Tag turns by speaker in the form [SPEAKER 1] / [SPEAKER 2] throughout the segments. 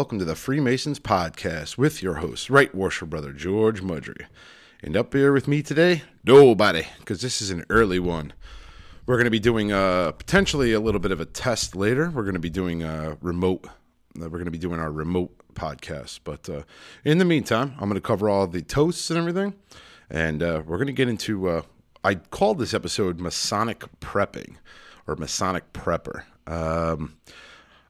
[SPEAKER 1] welcome to the Freemasons Podcast with your host, Right Worship Brother George Mudry. And up here with me today, nobody, because this is an early one. We're going to be doing uh, potentially a little bit of a test later. We're going to be doing a remote. uh, We're going to be doing our remote podcast. But uh, in the meantime, I'm going to cover all the toasts and everything. And uh, we're going to get into, uh, I called this episode Masonic Prepping or Masonic Prepper. Um,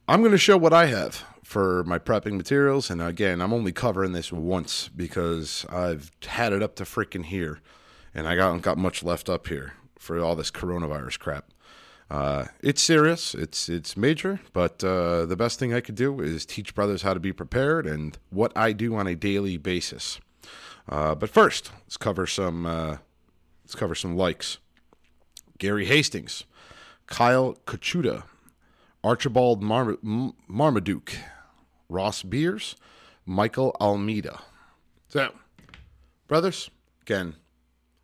[SPEAKER 1] I'm going to show what I have for my prepping materials. And again, I'm only covering this once because I've had it up to freaking here. And I got, got much left up here for all this coronavirus crap. Uh, it's serious, it's it's major, but uh, the best thing I could do is teach brothers how to be prepared and what I do on a daily basis. Uh, but first, let's cover some uh, let's cover some likes. Gary Hastings, Kyle Kachuda, Archibald Mar- Marmaduke, Ross Beers, Michael Almeida. So, brothers, again,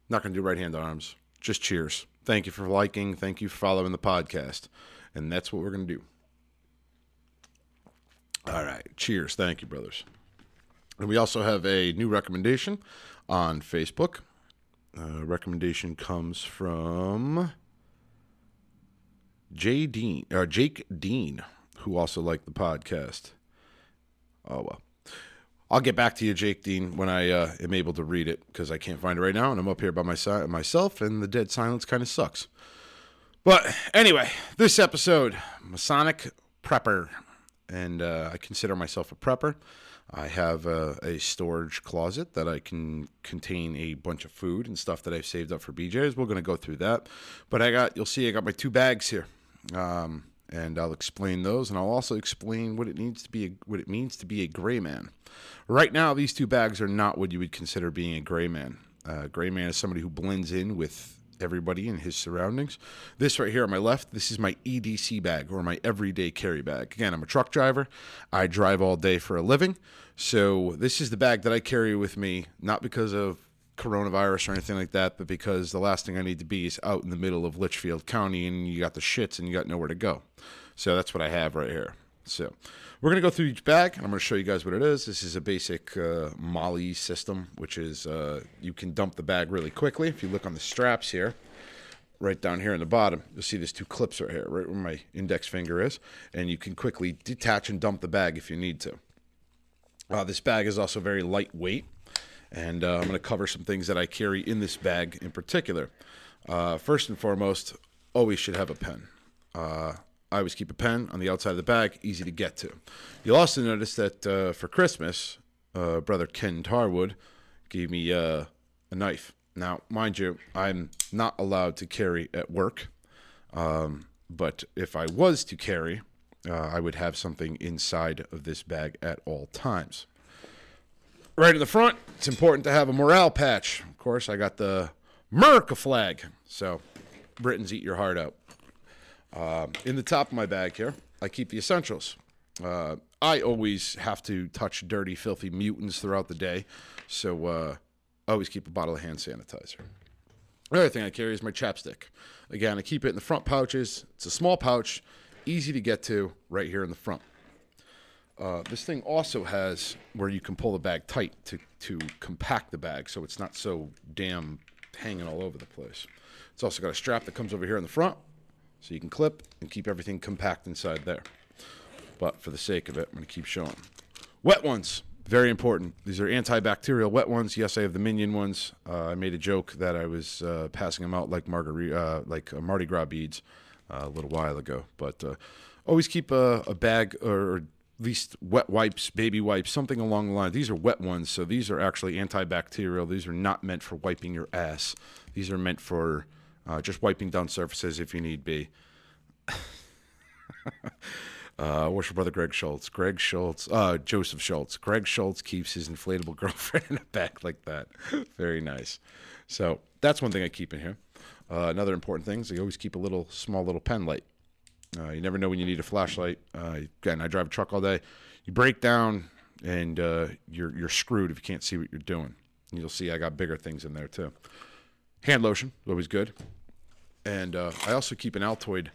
[SPEAKER 1] not going to do right hand arms. Just cheers. Thank you for liking. Thank you for following the podcast. And that's what we're going to do. All right. Cheers. Thank you, brothers. And we also have a new recommendation on Facebook. Uh, recommendation comes from Jay Dean or Jake Dean, who also liked the podcast. Oh well, I'll get back to you, Jake Dean, when I uh, am able to read it because I can't find it right now, and I'm up here by my si- myself, and the dead silence kind of sucks. But anyway, this episode, Masonic Prepper, and uh, I consider myself a prepper. I have a, a storage closet that I can contain a bunch of food and stuff that I've saved up for BJ's. We're going to go through that, but I got you'll see I got my two bags here, um, and I'll explain those, and I'll also explain what it needs to be, what it means to be a gray man. Right now, these two bags are not what you would consider being a gray man. Uh, gray man is somebody who blends in with everybody in his surroundings. This right here on my left, this is my EDC bag or my everyday carry bag. Again, I'm a truck driver. I drive all day for a living. So this is the bag that I carry with me, not because of coronavirus or anything like that, but because the last thing I need to be is out in the middle of Litchfield County and you got the shits and you got nowhere to go. So that's what I have right here. So we're going to go through each bag and I'm going to show you guys what it is. This is a basic uh, MOLLE system, which is uh, you can dump the bag really quickly. If you look on the straps here, right down here in the bottom, you'll see there's two clips right here, right where my index finger is, and you can quickly detach and dump the bag if you need to. Uh, this bag is also very lightweight, and uh, I'm going to cover some things that I carry in this bag in particular. Uh, first and foremost, always should have a pen. Uh, I always keep a pen on the outside of the bag, easy to get to. You'll also notice that uh, for Christmas, uh, brother Ken Tarwood gave me uh, a knife. Now, mind you, I'm not allowed to carry at work, um, but if I was to carry, uh, I would have something inside of this bag at all times. Right in the front, it's important to have a morale patch. Of course, I got the America flag. So, Britons eat your heart out. Um, in the top of my bag here, I keep the essentials. Uh, I always have to touch dirty, filthy mutants throughout the day. So, uh, I always keep a bottle of hand sanitizer. Another thing I carry is my chapstick. Again, I keep it in the front pouches. It's a small pouch, easy to get to right here in the front. Uh, this thing also has where you can pull the bag tight to, to compact the bag so it's not so damn hanging all over the place. It's also got a strap that comes over here in the front so you can clip and keep everything compact inside there. But for the sake of it, I'm going to keep showing. Wet ones, very important. These are antibacterial wet ones. Yes, I have the Minion ones. Uh, I made a joke that I was uh, passing them out like margarita, uh, like uh, Mardi Gras beads uh, a little while ago. But always keep a, a bag or least wet wipes, baby wipes, something along the line. These are wet ones, so these are actually antibacterial. These are not meant for wiping your ass. These are meant for uh, just wiping down surfaces if you need be. Uh, what's your brother Greg Schultz? Greg Schultz, uh, Joseph Schultz. Greg Schultz keeps his inflatable girlfriend bag like that. Very nice. So that's one thing I keep in here. Uh, another important thing is I always keep a little small little pen light. Uh, you never know when you need a flashlight. Uh, again, I drive a truck all day. You break down and uh, you're you're screwed if you can't see what you're doing. And you'll see I got bigger things in there too. Hand lotion, always good. And uh, I also keep an Altoid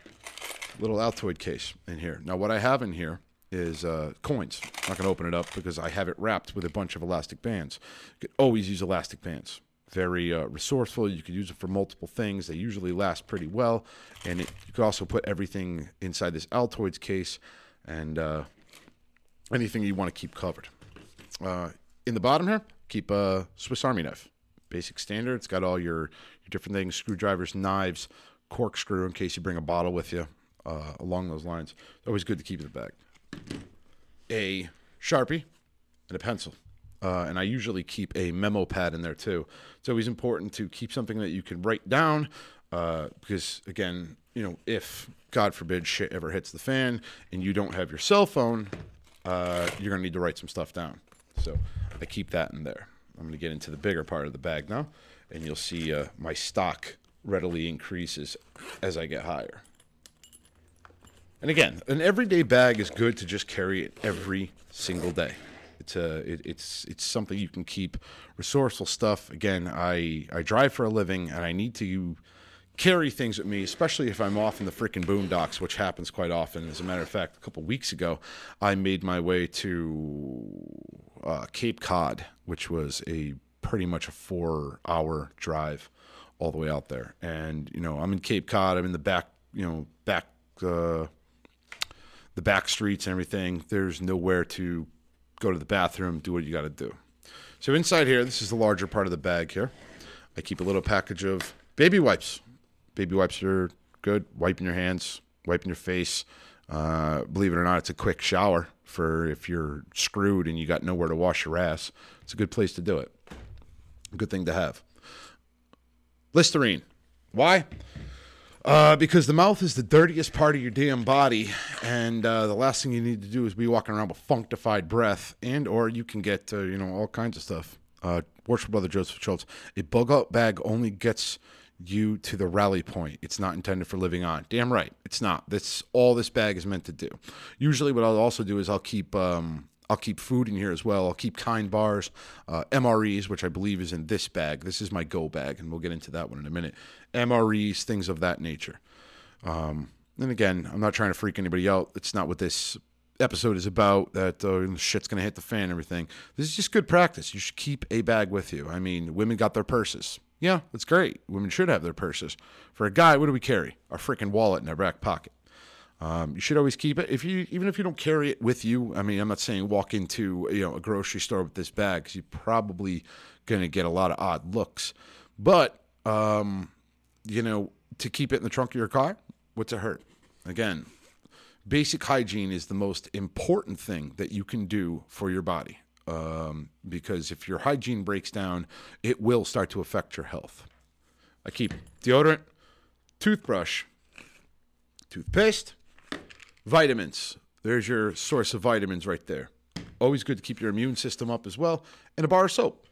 [SPEAKER 1] little Altoid case in here. Now, what I have in here is uh, coins. I'm not to open it up because I have it wrapped with a bunch of elastic bands. You can always use elastic bands. Very uh, resourceful. You could use it for multiple things. They usually last pretty well. And it, you could also put everything inside this Altoids case and uh, anything you want to keep covered. Uh, in the bottom here, keep a Swiss Army knife. Basic standard. It's got all your, your different things screwdrivers, knives, corkscrew in case you bring a bottle with you uh, along those lines. Always good to keep in the bag. A Sharpie and a pencil. Uh, and I usually keep a memo pad in there too. It's always important to keep something that you can write down uh, because, again, you know, if God forbid shit ever hits the fan and you don't have your cell phone, uh, you're going to need to write some stuff down. So I keep that in there. I'm going to get into the bigger part of the bag now, and you'll see uh, my stock readily increases as I get higher. And again, an everyday bag is good to just carry it every single day. It's a, it, it's it's something you can keep resourceful stuff. Again, I I drive for a living and I need to carry things with me, especially if I'm off in the freaking boondocks, which happens quite often. As a matter of fact, a couple weeks ago, I made my way to uh, Cape Cod, which was a pretty much a four-hour drive all the way out there. And you know, I'm in Cape Cod. I'm in the back, you know, back. Uh, the back streets and everything. There's nowhere to go to the bathroom, do what you got to do. So inside here, this is the larger part of the bag here. I keep a little package of baby wipes. Baby wipes are good. Wiping your hands, wiping your face. Uh, believe it or not, it's a quick shower for if you're screwed and you got nowhere to wash your ass. It's a good place to do it. Good thing to have. Listerine. Why? Uh, because the mouth is the dirtiest part of your damn body, and uh, the last thing you need to do is be walking around with functified breath, and or you can get uh, you know all kinds of stuff. Uh, works for brother Joseph Schultz. A bug out bag only gets you to the rally point. It's not intended for living on. Damn right, it's not. That's all this bag is meant to do. Usually, what I'll also do is I'll keep um, I'll keep food in here as well. I'll keep kind bars, uh, MREs, which I believe is in this bag. This is my go bag, and we'll get into that one in a minute. MREs, things of that nature. Um, and again, I'm not trying to freak anybody out. It's not what this episode is about. That uh, shit's gonna hit the fan. and Everything. This is just good practice. You should keep a bag with you. I mean, women got their purses. Yeah, that's great. Women should have their purses. For a guy, what do we carry? Our freaking wallet in our back pocket. Um, you should always keep it. If you even if you don't carry it with you, I mean, I'm not saying walk into you know a grocery store with this bag because you're probably going to get a lot of odd looks. But um, you know, to keep it in the trunk of your car, what's it hurt? Again, basic hygiene is the most important thing that you can do for your body. Um, because if your hygiene breaks down, it will start to affect your health. I keep deodorant, toothbrush, toothpaste, vitamins. There's your source of vitamins right there. Always good to keep your immune system up as well, and a bar of soap.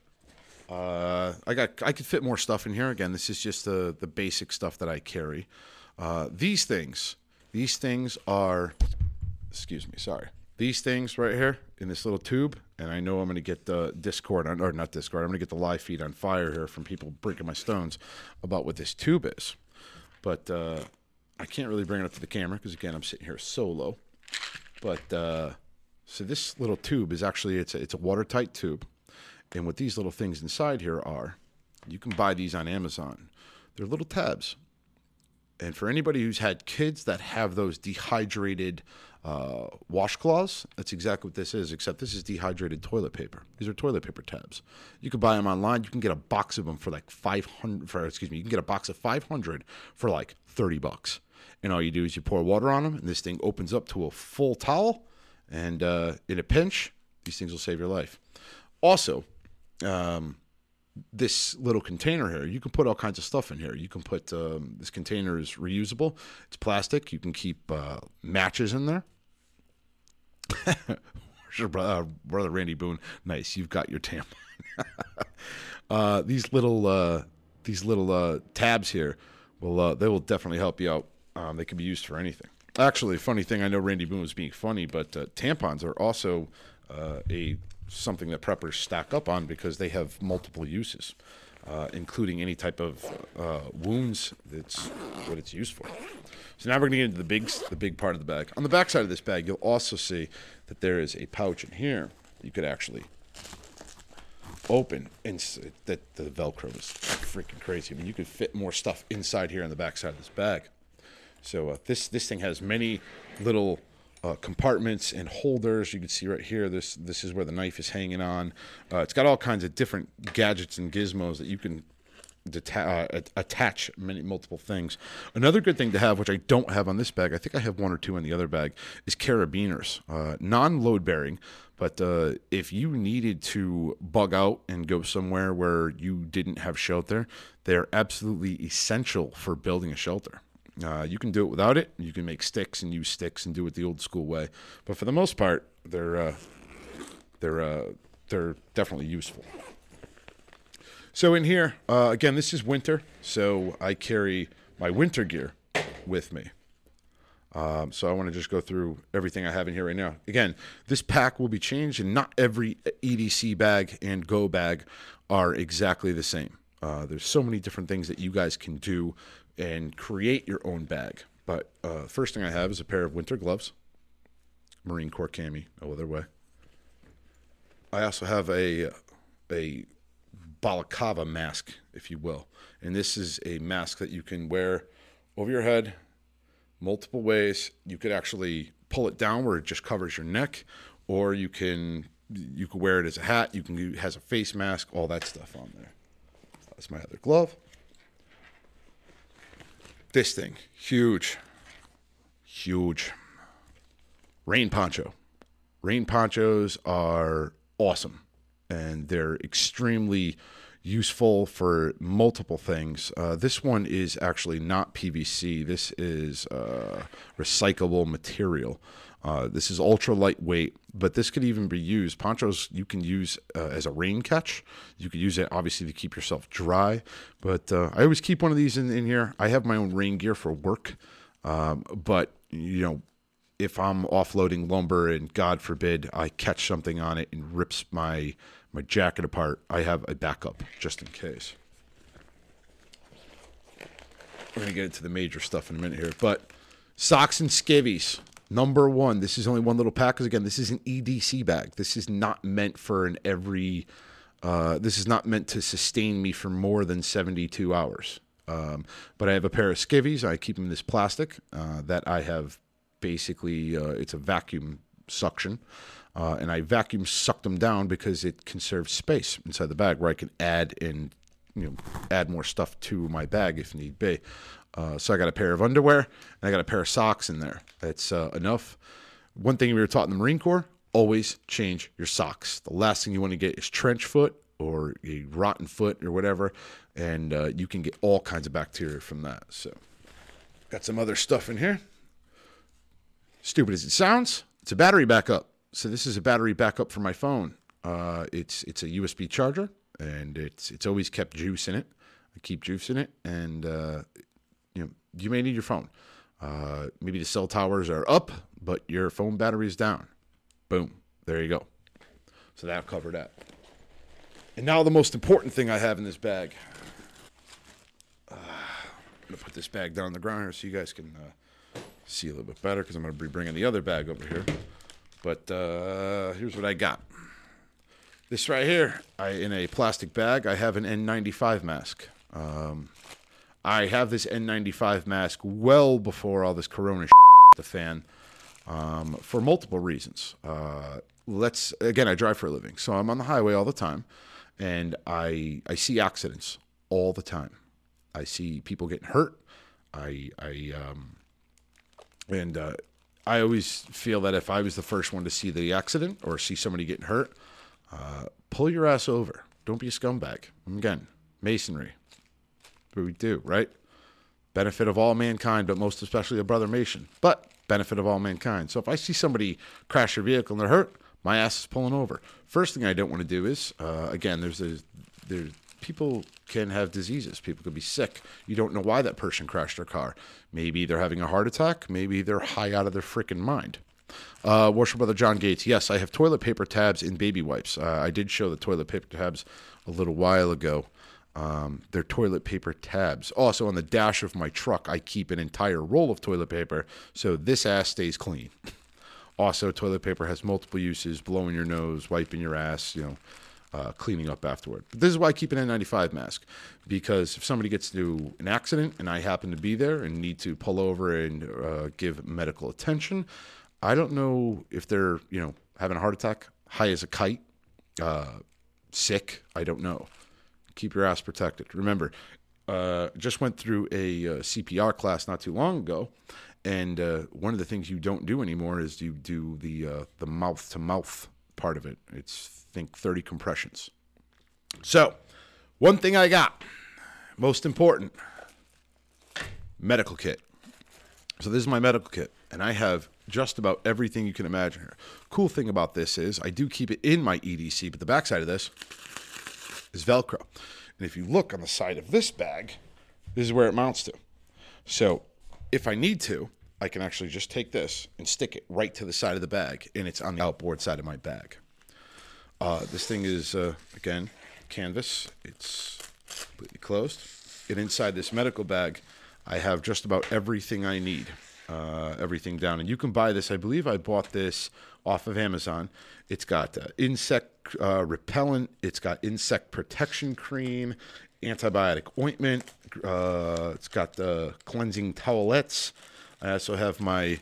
[SPEAKER 1] Uh, I got I could fit more stuff in here. Again, this is just the the basic stuff that I carry. Uh, these things, these things are, excuse me, sorry. These things right here in this little tube, and I know I'm going to get the Discord on, or not Discord. I'm going to get the live feed on fire here from people breaking my stones about what this tube is. But uh, I can't really bring it up to the camera because again, I'm sitting here solo. But uh, so this little tube is actually it's a, it's a watertight tube, and what these little things inside here are, you can buy these on Amazon. They're little tabs, and for anybody who's had kids that have those dehydrated uh, washcloths. That's exactly what this is, except this is dehydrated toilet paper. These are toilet paper tabs. You can buy them online. You can get a box of them for like 500 for excuse me, you can get a box of 500 for like 30 bucks. And all you do is you pour water on them and this thing opens up to a full towel and uh, in a pinch, these things will save your life. Also, um, this little container here, you can put all kinds of stuff in here. You can put um, this container is reusable. It's plastic. You can keep uh, matches in there. Uh, brother Randy Boone. Nice, you've got your tampon. uh, these little uh, these little uh, tabs here will uh, they will definitely help you out. Um, they can be used for anything. Actually, funny thing, I know Randy Boone was being funny, but uh, tampons are also uh, a something that preppers stack up on because they have multiple uses, uh, including any type of uh, wounds. That's what it's used for. So now we're going to get into the big the big part of the bag. On the back side of this bag, you'll also see that there is a pouch in here. You could actually open and that the velcro is freaking crazy. I mean, you could fit more stuff inside here on the back side of this bag. So uh, this this thing has many little uh, compartments and holders. You can see right here. This this is where the knife is hanging on. Uh, it's got all kinds of different gadgets and gizmos that you can deta- uh, attach many multiple things. Another good thing to have, which I don't have on this bag, I think I have one or two in the other bag, is carabiners, uh, non-load bearing. But uh, if you needed to bug out and go somewhere where you didn't have shelter, they're absolutely essential for building a shelter. Uh, you can do it without it. You can make sticks and use sticks and do it the old school way. But for the most part, they're uh, they're uh, they're definitely useful. So in here, uh, again, this is winter, so I carry my winter gear with me. Um, so I want to just go through everything I have in here right now. Again, this pack will be changed, and not every EDC bag and Go bag are exactly the same. Uh, there's so many different things that you guys can do and create your own bag. But uh, first thing I have is a pair of winter gloves, Marine Corps cami, no other way. I also have a a balaclava mask, if you will, and this is a mask that you can wear over your head multiple ways. You could actually pull it down where it just covers your neck, or you can you could wear it as a hat. You can it has a face mask, all that stuff on there. That's my other glove. This thing, huge, huge. Rain poncho. Rain ponchos are awesome and they're extremely useful for multiple things. Uh, this one is actually not PVC. This is uh, recyclable material. Uh, this is ultra lightweight, but this could even be used. Ponchos you can use uh, as a rain catch. You could use it obviously to keep yourself dry. But uh, I always keep one of these in, in here. I have my own rain gear for work, um, but you know if I'm offloading lumber and God forbid I catch something on it and rips my my jacket apart, I have a backup just in case. We're gonna get into the major stuff in a minute here, but socks and skivvies. Number one, this is only one little pack because again, this is an EDC bag. This is not meant for an every. Uh, this is not meant to sustain me for more than 72 hours. Um, but I have a pair of skivvies. I keep them in this plastic uh, that I have basically, uh, it's a vacuum suction. Uh, and I vacuum suck them down because it conserves space inside the bag where I can add and you know add more stuff to my bag if need be. Uh, so I got a pair of underwear and I got a pair of socks in there. That's uh, enough. One thing we were taught in the Marine Corps: always change your socks. The last thing you want to get is trench foot or a rotten foot or whatever, and uh, you can get all kinds of bacteria from that. So, got some other stuff in here. Stupid as it sounds, it's a battery backup. So this is a battery backup for my phone. Uh, it's it's a USB charger, and it's it's always kept juice in it. I keep juice in it, and uh, you know you may need your phone. Uh, maybe the cell towers are up, but your phone battery is down. Boom, there you go. So that covered that. And now the most important thing I have in this bag. Uh, I'm gonna put this bag down on the ground here so you guys can uh, see a little bit better because I'm gonna be bringing the other bag over here. But uh, here's what I got. This right here, I in a plastic bag. I have an N95 mask. Um, I have this N95 mask well before all this Corona the fan. um, for multiple reasons. Uh, let's again, I drive for a living, so I'm on the highway all the time, and I I see accidents all the time. I see people getting hurt. I I um, and uh, I always feel that if I was the first one to see the accident or see somebody getting hurt, uh, pull your ass over. Don't be a scumbag. Again, masonry. What we do, right? Benefit of all mankind, but most especially a brother Mason. But benefit of all mankind. So if I see somebody crash their vehicle and they're hurt, my ass is pulling over. First thing I don't want to do is, uh, again, there's a, there's people can have diseases. People could be sick. You don't know why that person crashed their car. Maybe they're having a heart attack. Maybe they're high out of their freaking mind. Uh, worship brother John Gates. Yes, I have toilet paper tabs and baby wipes. Uh, I did show the toilet paper tabs a little while ago. Um, they're toilet paper tabs. Also, on the dash of my truck, I keep an entire roll of toilet paper so this ass stays clean. Also, toilet paper has multiple uses: blowing your nose, wiping your ass, you know, uh, cleaning up afterward. But this is why I keep an N95 mask because if somebody gets into an accident and I happen to be there and need to pull over and uh, give medical attention, I don't know if they're you know having a heart attack, high as a kite, uh, sick. I don't know. Keep your ass protected. Remember, uh, just went through a uh, CPR class not too long ago, and uh, one of the things you don't do anymore is you do the uh, the mouth to mouth part of it. It's think thirty compressions. So, one thing I got, most important, medical kit. So this is my medical kit, and I have just about everything you can imagine here. Cool thing about this is I do keep it in my EDC, but the backside of this is Velcro. And if you look on the side of this bag, this is where it mounts to. So if I need to, I can actually just take this and stick it right to the side of the bag, and it's on the outboard side of my bag. Uh, this thing is, uh, again, canvas. It's completely closed. And inside this medical bag, I have just about everything I need. Uh, everything down. And you can buy this. I believe I bought this off of Amazon. It's got uh, insect uh, repellent, it's got insect protection cream, antibiotic ointment, uh, it's got the cleansing towelettes. I also have my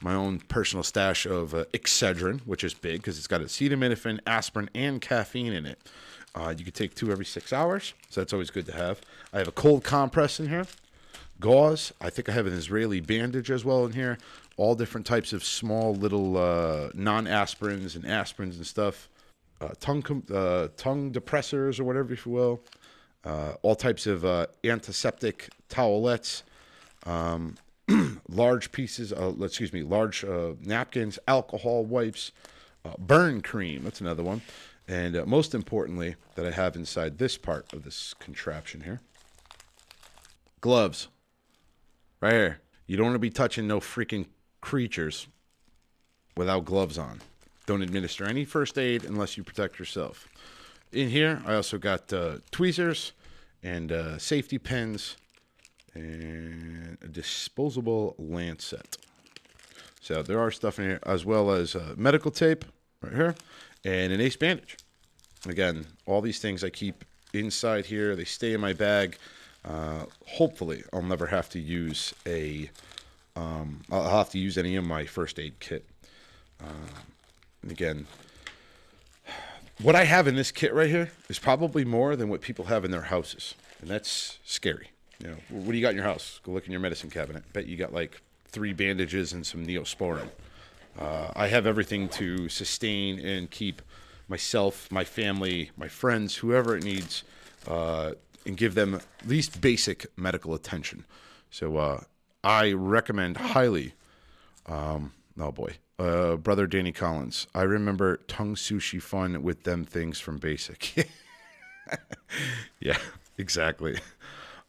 [SPEAKER 1] my own personal stash of uh, Excedrin, which is big because it's got acetaminophen, aspirin, and caffeine in it. Uh, you can take two every six hours, so that's always good to have. I have a cold compress in here, gauze. I think I have an Israeli bandage as well in here. All different types of small little uh, non-aspirins and aspirins and stuff. Uh, tongue uh, tongue depressors or whatever, if you will. Uh, all types of uh, antiseptic towelettes large pieces, uh, excuse me, large napkins, alcohol wipes, burn cream. That's another one. And most importantly, that I have inside this part of this contraption here gloves. Right here. You don't want to be touching no freaking creatures without gloves on. Don't administer any first aid unless you protect yourself. In here, I also got uh, tweezers and uh, safety pins and a disposable lancet. So there are stuff in here, as well as uh, medical tape right here and an ace bandage. Again, all these things I keep inside here. They stay in my bag. Uh, hopefully, I'll never have to use a. Um, I'll have to use any of my first aid kit. Uh, again, what I have in this kit right here is probably more than what people have in their houses, and that's scary. You know, what do you got in your house? Go look in your medicine cabinet. Bet you got like three bandages and some neosporin. Uh, I have everything to sustain and keep myself, my family, my friends, whoever it needs, uh, and give them at least basic medical attention. So uh, I recommend highly. Um, oh boy, uh, brother Danny Collins. I remember tongue sushi fun with them things from Basic. yeah, exactly.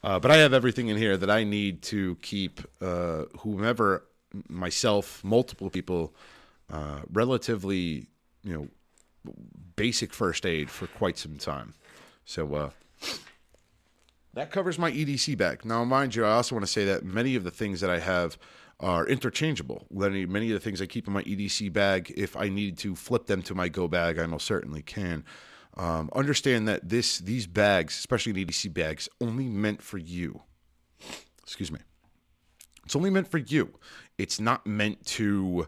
[SPEAKER 1] Uh, but I have everything in here that I need to keep uh, whomever, myself, multiple people, uh, relatively, you know, basic first aid for quite some time. So uh, that covers my EDC bag. Now, mind you, I also want to say that many of the things that I have are interchangeable. Many, many of the things I keep in my EDC bag, if I need to flip them to my Go bag, I most certainly can. Um, understand that this these bags, especially the EDC bags, only meant for you. Excuse me. It's only meant for you. It's not meant to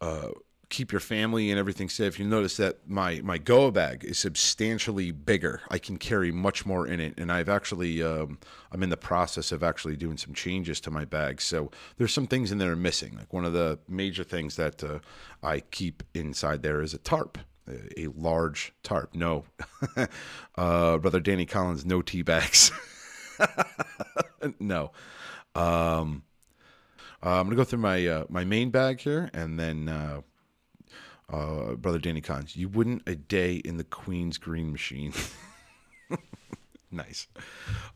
[SPEAKER 1] uh, keep your family and everything safe. You notice that my my go bag is substantially bigger. I can carry much more in it, and I've actually um, I'm in the process of actually doing some changes to my bag. So there's some things in there missing. Like one of the major things that uh, I keep inside there is a tarp. A a large tarp. No, uh, brother Danny Collins, no tea bags. no. Um, uh, I'm gonna go through my uh, my main bag here, and then uh, uh, brother Danny Collins. You wouldn't a day in the Queen's Green Machine. nice.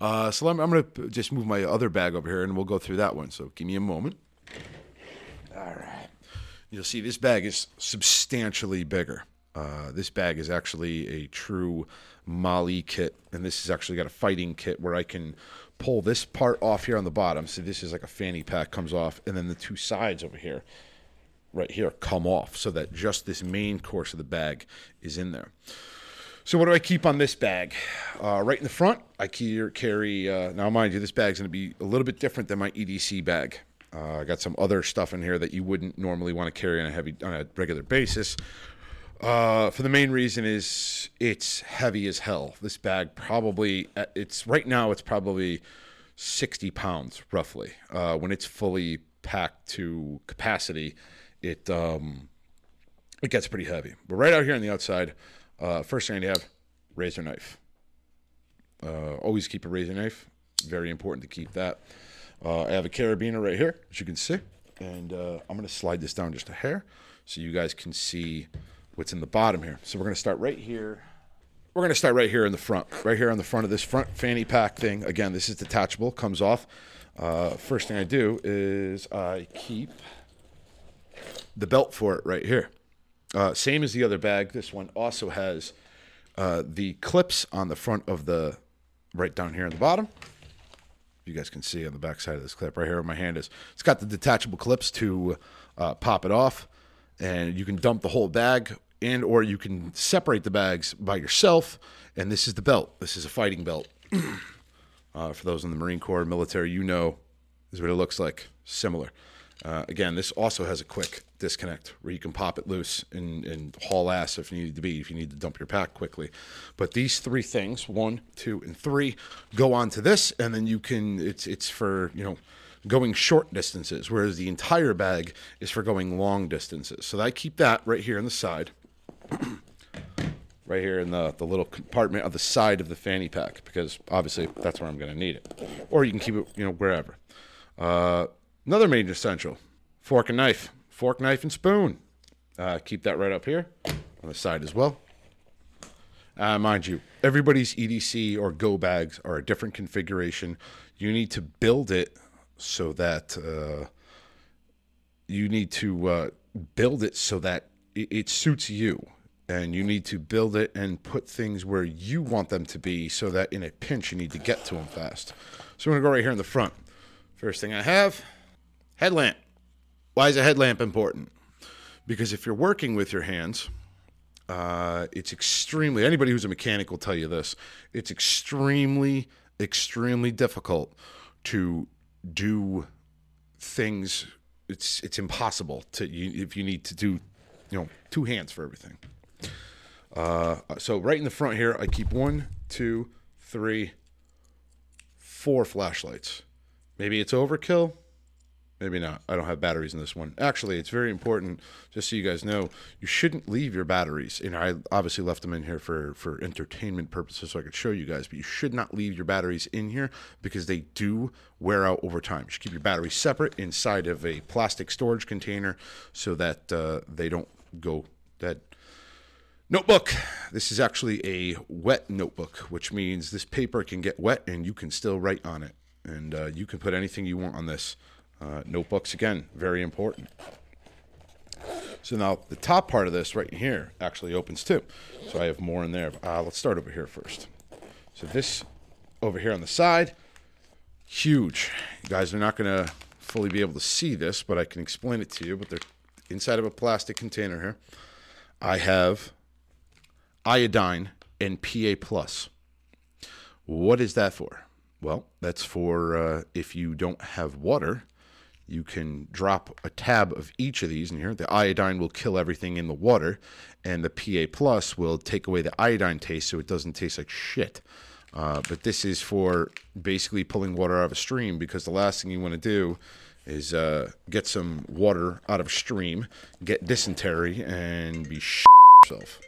[SPEAKER 1] Uh, so I'm, I'm gonna p- just move my other bag over here, and we'll go through that one. So give me a moment. All right. You'll see this bag is substantially bigger. Uh, this bag is actually a true MOLLE kit, and this has actually got a fighting kit where I can pull this part off here on the bottom. So this is like a fanny pack comes off, and then the two sides over here, right here, come off, so that just this main course of the bag is in there. So what do I keep on this bag? Uh, right in the front, I carry. Uh, now, mind you, this bag's going to be a little bit different than my EDC bag. Uh, I got some other stuff in here that you wouldn't normally want to carry on a heavy, on a regular basis. Uh, for the main reason is it's heavy as hell. This bag probably uh, it's right now it's probably sixty pounds roughly. Uh, when it's fully packed to capacity, it um, it gets pretty heavy. But right out here on the outside, uh, first thing I have razor knife. Uh, always keep a razor knife. Very important to keep that. Uh, I have a carabiner right here, as you can see, and uh, I'm going to slide this down just a hair so you guys can see what's in the bottom here. So we're going to start right here. We're going to start right here in the front, right here on the front of this front fanny pack thing. Again, this is detachable, comes off. Uh, first thing I do is I keep the belt for it right here. Uh, same as the other bag. This one also has uh, the clips on the front of the right down here on the bottom. You guys can see on the back side of this clip right here where my hand is. It's got the detachable clips to uh, pop it off, and you can dump the whole bag, and or you can separate the bags by yourself. And this is the belt. This is a fighting belt. Uh, for those in the Marine Corps, military, you know, is what it looks like. Similar. Uh, again, this also has a quick disconnect where you can pop it loose and, and haul ass if you need to be, if you need to dump your pack quickly. But these three things, one, two, and three, go onto this, and then you can. It's it's for you know going short distances, whereas the entire bag is for going long distances. So I keep that right here on the side right here in the, the little compartment of the side of the fanny pack because obviously that's where I'm going to need it. Or you can keep it, you know, wherever. Uh, another major essential: fork and knife, fork, knife, and spoon. Uh, keep that right up here on the side as well. Uh, mind you, everybody's EDC or Go bags are a different configuration. You need to build it so that uh, you need to uh, build it so that it, it suits you. And you need to build it and put things where you want them to be so that in a pinch you need to get to them fast. So I'm going to go right here in the front. First thing I have headlamp. Why is a headlamp important? Because if you're working with your hands, uh, it's extremely, anybody who's a mechanic will tell you this, it's extremely, extremely difficult to do things. It's, it's impossible to, you, if you need to do, you know, two hands for everything. Uh, so right in the front here, I keep one, two, three, four flashlights. Maybe it's overkill. Maybe not. I don't have batteries in this one. Actually, it's very important, just so you guys know, you shouldn't leave your batteries. Know, I obviously left them in here for, for entertainment purposes so I could show you guys, but you should not leave your batteries in here because they do wear out over time. You should keep your batteries separate inside of a plastic storage container so that uh, they don't go dead. Notebook. This is actually a wet notebook, which means this paper can get wet and you can still write on it. And uh, you can put anything you want on this. Uh, notebooks, again, very important. So now the top part of this right here actually opens too. So I have more in there. Uh, let's start over here first. So this over here on the side, huge. You guys are not going to fully be able to see this, but I can explain it to you. But they're inside of a plastic container here. I have iodine and PA plus. What is that for? Well, that's for uh, if you don't have water, you can drop a tab of each of these in here. The iodine will kill everything in the water, and the PA plus will take away the iodine taste so it doesn't taste like shit. Uh, but this is for basically pulling water out of a stream because the last thing you want to do is uh, get some water out of a stream, get dysentery, and be shit yourself.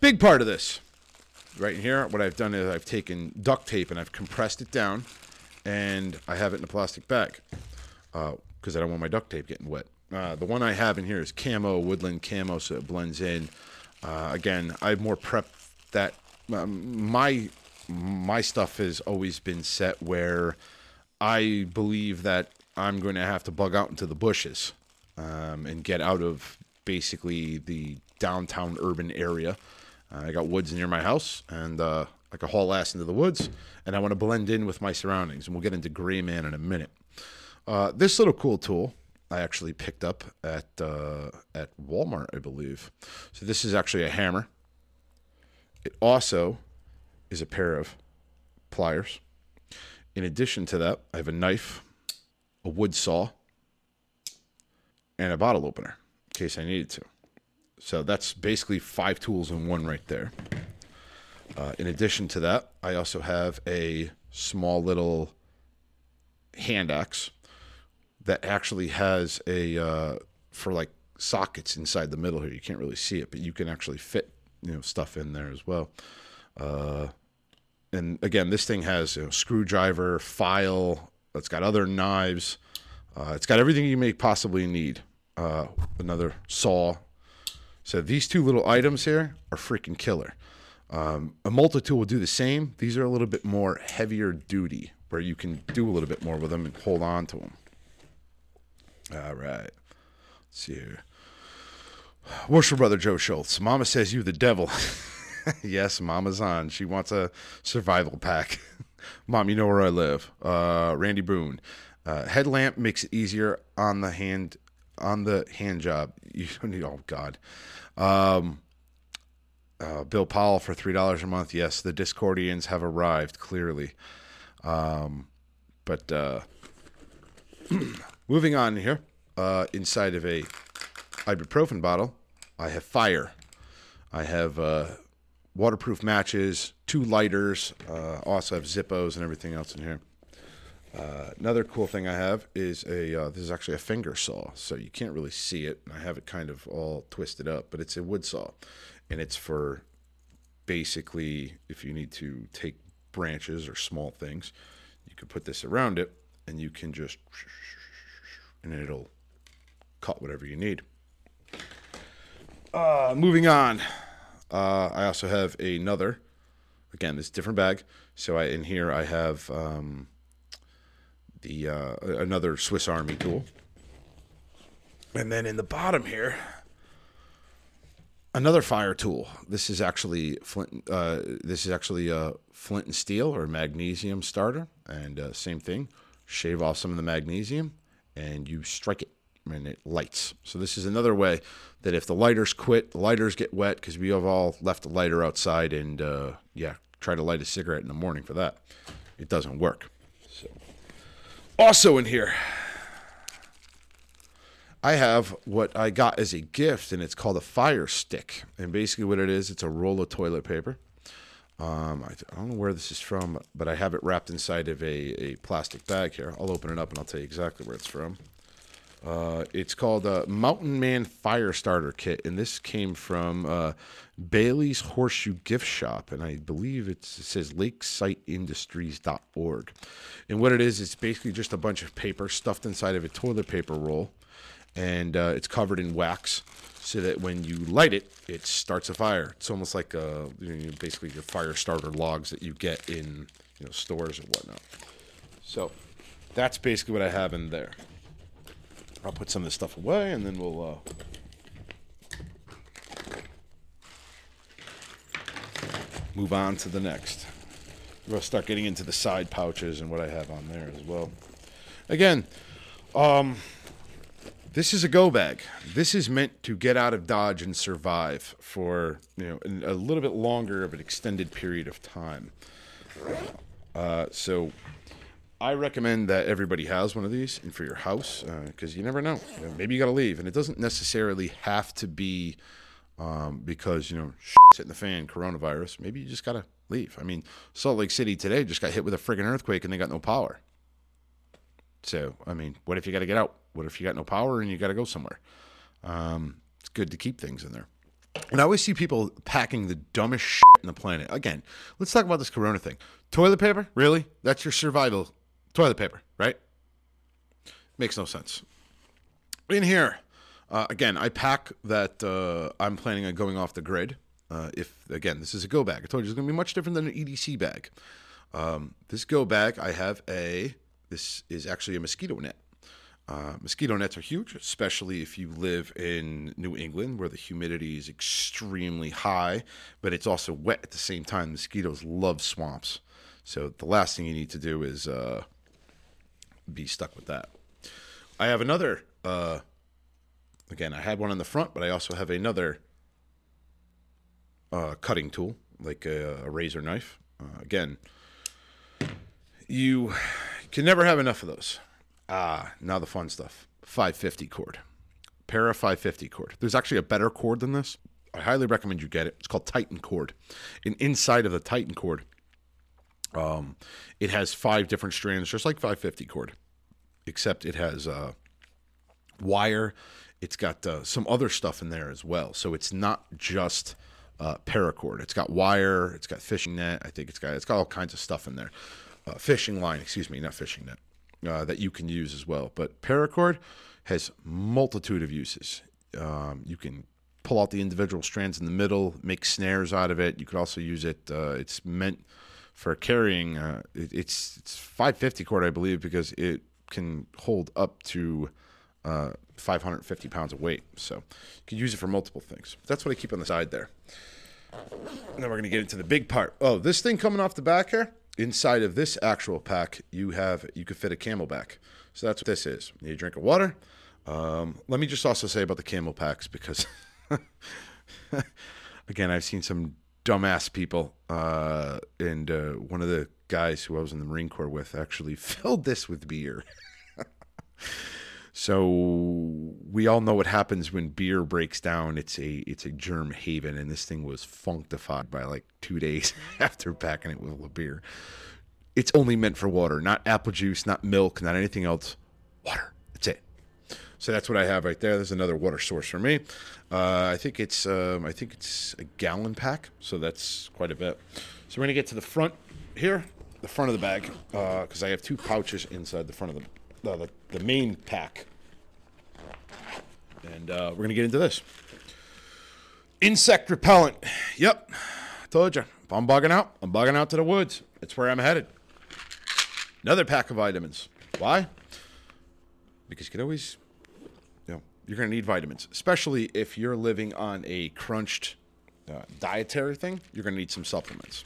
[SPEAKER 1] Big part of this right in here, what I've done is I've taken duct tape and I've compressed it down, and I have it in a plastic bag because I don't want my duct tape getting wet. Uh, the one I have in here is camo, woodland camo, so it blends in. Uh, again, I've more prepped that um, my my stuff has always been set where I believe that I'm going to have to bug out into the bushes um, and get out of basically the downtown urban area. Uh, I got woods near my house, and uh, I can haul ass into the woods, and I want to blend in with my surroundings. And we'll get into Gray Man in a minute. Uh, this little cool tool I actually picked up at uh, at Walmart, I believe. So this is actually a hammer. It also is a pair of pliers. In addition to that, I have a knife, a wood saw, and a bottle opener in case I needed to. So that's basically five tools in one right there. Uh, in addition to that, I also have a small little hand axe that actually has a uh, for like sockets inside the middle here. You can't really see it, but you can actually fit you know stuff in there as well. Uh, and again, this thing has a screwdriver, file. It's got other knives. Uh, it's got everything you may possibly need. Uh, another saw. So these two little items here are freaking killer. Um, a multi-tool will do the same. These are a little bit more heavier duty, where you can do a little bit more with them and hold on to them. All right. Let's see here. Worship brother Joe Schultz. Mama says you the devil. yes, Mama's on. She wants a survival pack. Mom, you know where I live. Uh, Randy Boone. Uh, headlamp makes it easier on the hand on the hand job. You don't need. Oh God. Um, uh, Bill Powell for three dollars a month. Yes, the Discordians have arrived. Clearly. Um, but uh, moving on here, uh, inside of a ibuprofen bottle, I have fire. I have uh, waterproof matches, two lighters. Uh, also have Zippos and everything else in here. Uh, another cool thing I have is a uh, this is actually a finger saw, so you can't really see it. I have it kind of all twisted up, but it's a wood saw, and it's for basically if you need to take branches or small things, you can put this around it, and you can just and it'll cut whatever you need. Uh, moving on, uh, I also have another. Again, this different bag. So I in here I have um, the uh, another Swiss Army tool, and then in the bottom here, another fire tool. This is actually flint. Uh, this is actually a flint and steel or magnesium starter, and uh, same thing. Shave off some of the magnesium, and you strike it, and it lights. So this is another way that if the lighters quit, the lighters get wet because we have all left the lighter outside, and uh, yeah, try to light a cigarette in the morning for that. It doesn't work. So also in here. I have what I got as a gift, and it's called a fire stick. And basically, what it is, it's a roll of toilet paper. Um, I, I don't know where this is from, but I have it wrapped inside of a, a plastic bag here. I'll open it up and I'll tell you exactly where it's from. Uh, it's called a Mountain Man Fire Starter Kit, and this came from uh, Bailey's Horseshoe Gift Shop, and I believe it says lakesiteindustries.org. And what it is, it's basically just a bunch of paper stuffed inside of a toilet paper roll, and uh, it's covered in wax, so that when you light it, it starts a fire. It's almost like uh, you know, basically your fire starter logs that you get in you know stores and whatnot. So that's basically what I have in there. I'll put some of this stuff away, and then we'll. Uh, move on to the next. We'll start getting into the side pouches and what I have on there as well. Again, um, this is a go bag. This is meant to get out of Dodge and survive for you know a little bit longer of an extended period of time. Uh, so I recommend that everybody has one of these and for your house because you never know. You know, Maybe you got to leave, and it doesn't necessarily have to be um, because you know shit's hitting the fan, coronavirus. Maybe you just got to leave. I mean, Salt Lake City today just got hit with a friggin' earthquake and they got no power. So, I mean, what if you got to get out? What if you got no power and you got to go somewhere? Um, it's good to keep things in there. And I always see people packing the dumbest shit in the planet. Again, let's talk about this corona thing. Toilet paper? Really? That's your survival toilet paper, right? Makes no sense. In here, uh, again, I pack that uh, I'm planning on going off the grid. Uh, if, again, this is a go bag. I told you it's going to be much different than an EDC bag. Um, this go bag, I have a, this is actually a mosquito net. Uh, mosquito nets are huge, especially if you live in New England where the humidity is extremely high, but it's also wet at the same time. Mosquitoes love swamps. So the last thing you need to do is uh, be stuck with that. I have another, uh, again, I had one on the front, but I also have another uh, cutting tool, like a, a razor knife. Uh, again, you can never have enough of those. Ah, now the fun stuff. 550 cord. Para 550 cord. There's actually a better cord than this. I highly recommend you get it. It's called Titan cord. And inside of the Titan cord, um, it has five different strands, just like 550 cord, except it has uh, wire. It's got uh, some other stuff in there as well. So it's not just uh, paracord. It's got wire. It's got fishing net. I think it's got it's got all kinds of stuff in there. Uh, fishing line, excuse me, not fishing net, uh, that you can use as well. But paracord has multitude of uses. Um, you can pull out the individual strands in the middle, make snares out of it. You could also use it. Uh, it's meant for carrying. Uh, it, it's it's 550 cord, I believe, because it can hold up to uh, 550 pounds of weight. So you can use it for multiple things. That's what I keep on the side there. Now we're to get into the big part. Oh, this thing coming off the back here. Inside of this actual pack, you have you could fit a CamelBak. So that's what this is. You need a drink of water. Um, let me just also say about the camel packs because, again, I've seen some dumbass people, uh, and uh, one of the guys who I was in the Marine Corps with actually filled this with beer. So we all know what happens when beer breaks down. It's a it's a germ haven, and this thing was functified by like two days after packing it with a beer. It's only meant for water, not apple juice, not milk, not anything else. Water. That's it. So that's what I have right there. There's another water source for me. Uh, I think it's um, I think it's a gallon pack, so that's quite a bit. So we're gonna get to the front here, the front of the bag, because I have two pouches inside the front of the the, the, the main pack. And uh, we're going to get into this. Insect repellent. Yep. Told you. If I'm bugging out, I'm bugging out to the woods. That's where I'm headed. Another pack of vitamins. Why? Because you can always, you know, you're going to need vitamins, especially if you're living on a crunched uh, dietary thing. You're going to need some supplements.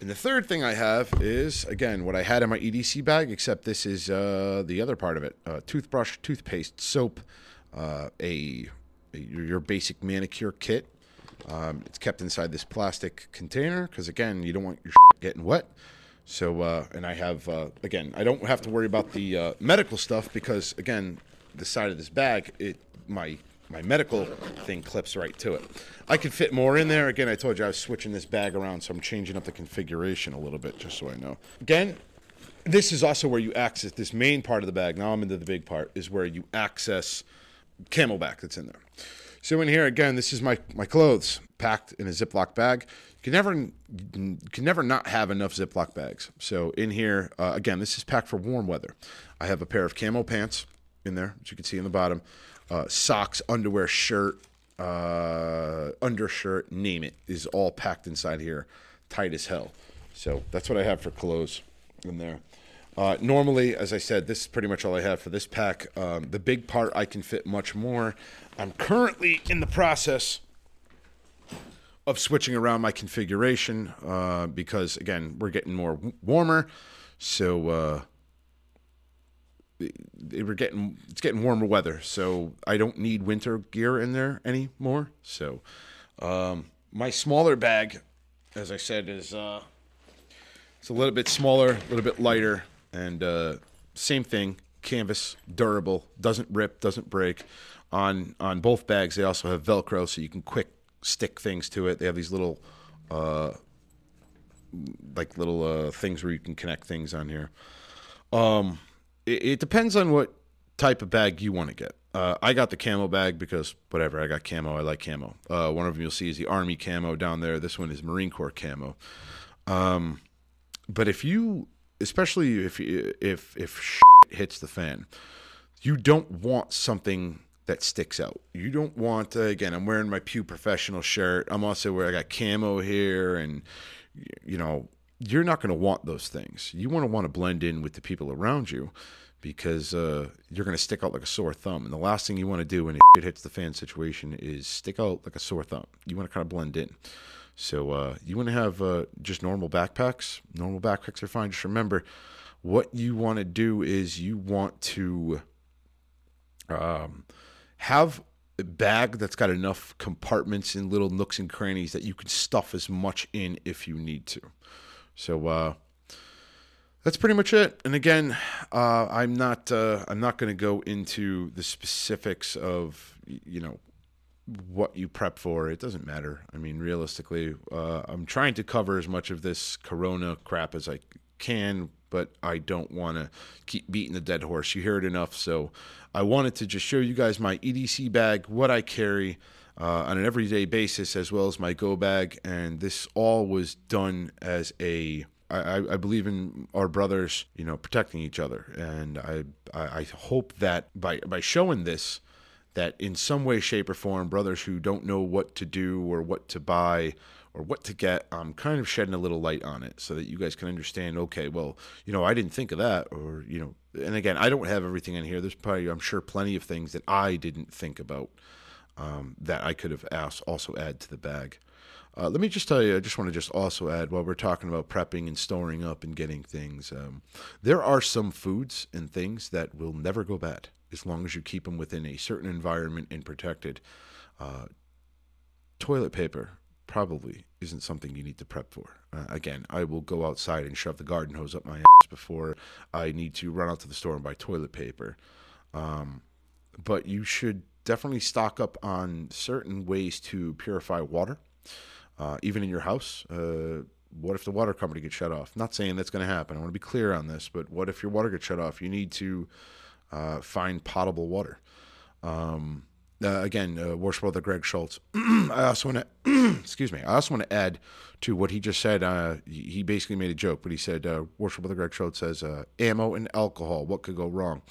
[SPEAKER 1] And the third thing I have is again what I had in my EDC bag, except this is uh, the other part of it: uh, toothbrush, toothpaste, soap, uh, a, a your basic manicure kit. Um, it's kept inside this plastic container because again, you don't want your getting wet. So, uh, and I have uh, again, I don't have to worry about the uh, medical stuff because again, the side of this bag, it my my medical thing clips right to it. I could fit more in there. Again, I told you I was switching this bag around, so I'm changing up the configuration a little bit just so I know. Again, this is also where you access this main part of the bag. Now I'm into the big part, is where you access CamelBak that's in there. So in here again, this is my my clothes packed in a Ziploc bag. You can never can never not have enough Ziploc bags. So in here uh, again, this is packed for warm weather. I have a pair of camo pants in there, as you can see in the bottom. Uh, socks, underwear, shirt, uh, undershirt, name it, is all packed inside here, tight as hell. So that's what I have for clothes in there. Uh, normally, as I said, this is pretty much all I have for this pack. Um, the big part, I can fit much more. I'm currently in the process of switching around my configuration uh, because, again, we're getting more warmer. So, uh, were getting it's getting warmer weather, so I don't need winter gear in there anymore. So, um, my smaller bag, as I said, is uh, it's a little bit smaller, a little bit lighter. and uh, same thing, canvas, durable, doesn't rip, doesn't break. On on both bags, they also have Velcro, so you can quick stick things to it. They have these little, uh, like little uh, things where you can connect things on here. Um, it, it depends on what type of bag you want to get. Uh, I got the camo bag because whatever, I got camo. I like camo. Uh, one of them you'll see is the Army camo down there. This one is Marine Corps camo. Um, but if you, especially if if if hits the fan, you don't want something that sticks out. You don't want uh, again. I'm wearing my Pew Professional shirt. I'm also where I got camo here, and you know you're not going to want those things. You want to want to blend in with the people around you because uh, you're going to stick out like a sore thumb. And the last thing you want to do when it hits the fan situation is stick out like a sore thumb. You want to kind of blend in. So uh, you want to have uh, just normal backpacks. Normal backpacks are fine. Just remember, what you want to do is you want to um, have a bag that's got enough compartments and little nooks and crannies that you can stuff as much in if you need to. So uh, that's pretty much it. And again, uh, I'm not uh, I'm not going to go into the specifics of you know what you prep for. It doesn't matter. I mean, realistically, uh, I'm trying to cover as much of this Corona crap as I can, but I don't want to keep beating the dead horse. You hear it enough, so I wanted to just show you guys my EDC bag, what I carry. Uh, on an everyday basis, as well as my go bag, and this all was done as a I, I- believe in our brothers, you know, protecting each other, and I, I hope that by by showing this, that in some way, shape, or form, brothers who don't know what to do or what to buy or what to get, I'm kind of shedding a little light on it so that you guys can understand. Okay, well, you know, I didn't think of that, or you know, and again, I don't have everything in here. There's probably, I'm sure, plenty of things that I didn't think about um, that I could have asked also add to the bag. Uh, let me just tell you, I just want to just also add while we're talking about prepping and storing up and getting things, um, there are some foods and things that will never go bad as long as you keep them within a certain environment and protected. Uh, toilet paper probably isn't something you need to prep for. Uh, again, I will go outside and shove the garden hose up my ass before I need to run out to the store and buy toilet paper. Um, but you should definitely stock up on certain ways to purify water, uh, even in your house. Uh, what if the water company gets shut off? Not saying that's going to happen. I want to be clear on this, but what if your water gets shut off? You need to uh, find potable water. Um, uh, again, uh, worship brother Greg Schultz. I also want to, excuse me. I also want to add to what he just said. Uh, he basically made a joke, but he said, uh, worship brother Greg Schultz says, uh, ammo and alcohol. What could go wrong?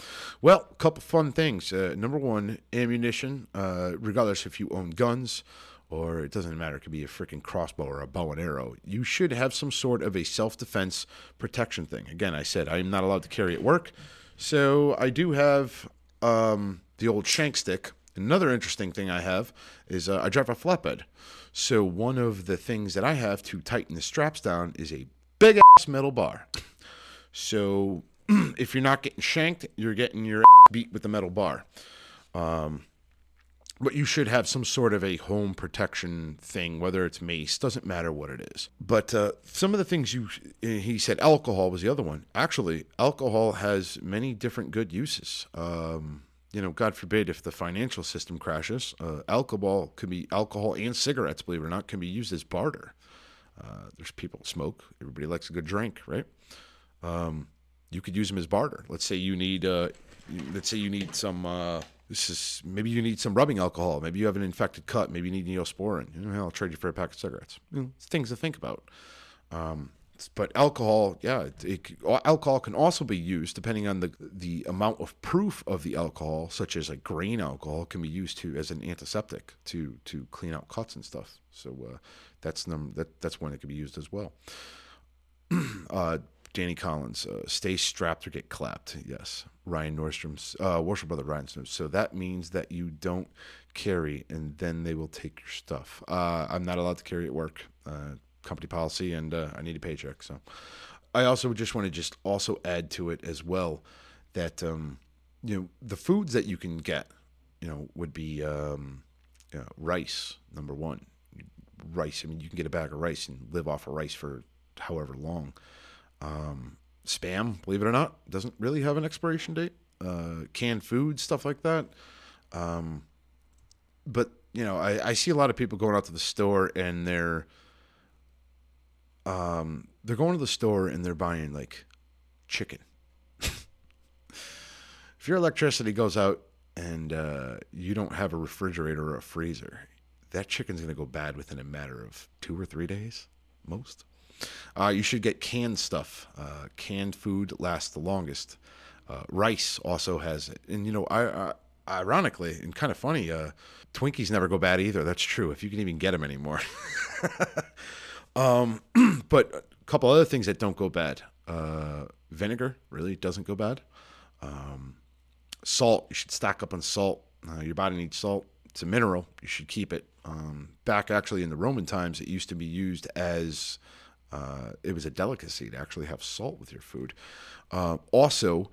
[SPEAKER 1] Well, a couple fun things. Uh, number one, ammunition. Uh, regardless if you own guns or it doesn't matter. It could be a freaking crossbow or a bow and arrow. You should have some sort of a self defense protection thing. Again, I said I am not allowed to carry at work, so I do have um, the old shank stick. Another interesting thing I have is uh, I drive a flatbed. So one of the things that I have to tighten the straps down is a big ass metal bar. So if you're not getting shanked, you're getting your beat with the metal bar. Um, but you should have some sort of a home protection thing, whether it's mace, doesn't matter what it is. But uh, some of the things you, he said alcohol was the other one. Actually, alcohol has many different good uses. Um, you know, God forbid if the financial system crashes, uh, alcohol could be alcohol and cigarettes, believe it or not, can be used as barter. Uh, there's people smoke. Everybody likes a good drink, right? Um, you could use them as barter. Let's say you need, uh, let's say you need some. Uh, this is maybe you need some rubbing alcohol. Maybe you have an infected cut. Maybe you need neosporin. You know, I'll trade you for a pack of cigarettes. You know, things to think about. Um, but alcohol, yeah, it, it, alcohol can also be used depending on the the amount of proof of the alcohol, such as like grain alcohol, can be used to as an antiseptic to to clean out cuts and stuff. So uh, that's num- that that's when it can be used as well. uh, Danny Collins, uh, stay strapped or get clapped. Yes, Ryan Nordstrom's uh, worship brother Ryan Nordstrom. So that means that you don't carry, and then they will take your stuff. Uh, I'm not allowed to carry at work. Company policy, and uh, I need a paycheck. So I also just want to just also add to it as well that um, you know the foods that you can get, you know, would be um, you know, rice number one. Rice. I mean, you can get a bag of rice and live off of rice for however long. Um, spam, believe it or not, doesn't really have an expiration date. Uh, canned food, stuff like that. Um, but you know, I, I see a lot of people going out to the store and they're um, they're going to the store and they're buying like chicken. if your electricity goes out and uh, you don't have a refrigerator or a freezer, that chicken's going to go bad within a matter of two or three days, most. Uh, you should get canned stuff. Uh, canned food lasts the longest. Uh, rice also has it, and you know, I, I ironically and kind of funny, uh, Twinkies never go bad either. That's true. If you can even get them anymore. um, but a couple other things that don't go bad. Uh, vinegar really doesn't go bad. Um, salt, you should stock up on salt. Uh, your body needs salt. It's a mineral. You should keep it. Um, back actually in the Roman times, it used to be used as uh, it was a delicacy to actually have salt with your food. Uh, also,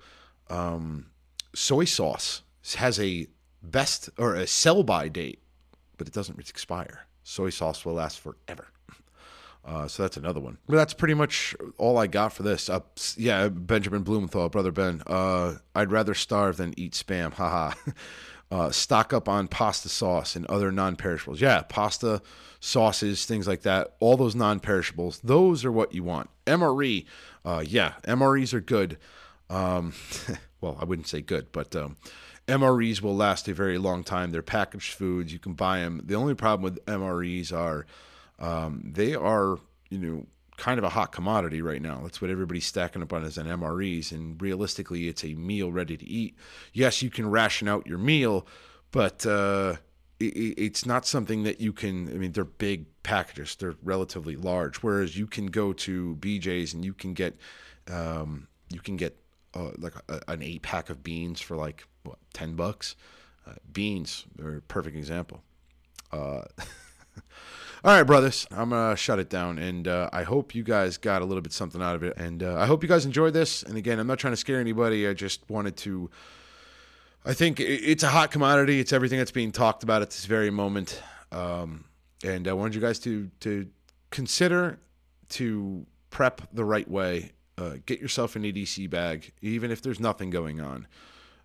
[SPEAKER 1] um, soy sauce has a best or a sell by date, but it doesn't expire. Soy sauce will last forever. Uh, so that's another one. But that's pretty much all I got for this. Uh, yeah, Benjamin Blumenthal, brother Ben. Uh, I'd rather starve than eat spam. Haha. uh, stock up on pasta sauce and other non-perishables. Yeah, pasta, sauces, things like that. All those non-perishables. Those are what you want. MRE. Uh, yeah, MREs are good. Um, well, I wouldn't say good, but um, MREs will last a very long time. They're packaged foods. You can buy them. The only problem with MREs are um, they are, you know, kind of a hot commodity right now. That's what everybody's stacking up on as an MREs. And realistically, it's a meal ready to eat. Yes, you can ration out your meal, but uh, it, it's not something that you can. I mean, they're big packages. They're relatively large. Whereas you can go to BJ's and you can get, um, you can get uh, like a, an eight pack of beans for like what ten bucks. Uh, beans are a perfect example. All right, brothers, I'm gonna shut it down, and uh, I hope you guys got a little bit something out of it, and uh, I hope you guys enjoyed this. And again, I'm not trying to scare anybody. I just wanted to. I think it's a hot commodity. It's everything that's being talked about at this very moment, um, and I wanted you guys to to consider to prep the right way. Uh, get yourself an EDC bag, even if there's nothing going on.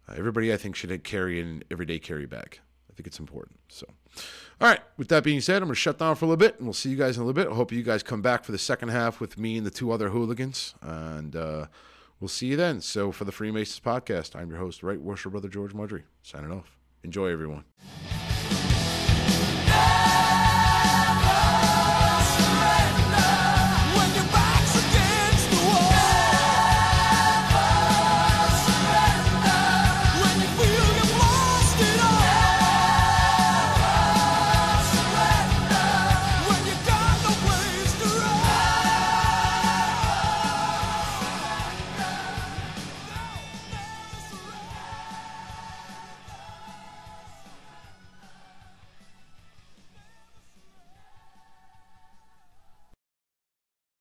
[SPEAKER 1] Uh, everybody, I think, should carry an everyday carry bag. I think it's important. So, all right. With that being said, I'm going to shut down for a little bit, and we'll see you guys in a little bit. I hope you guys come back for the second half with me and the two other hooligans, and uh, we'll see you then. So, for the Freemasons podcast, I'm your host, Right Worship Brother George Mudry, signing off. Enjoy, everyone.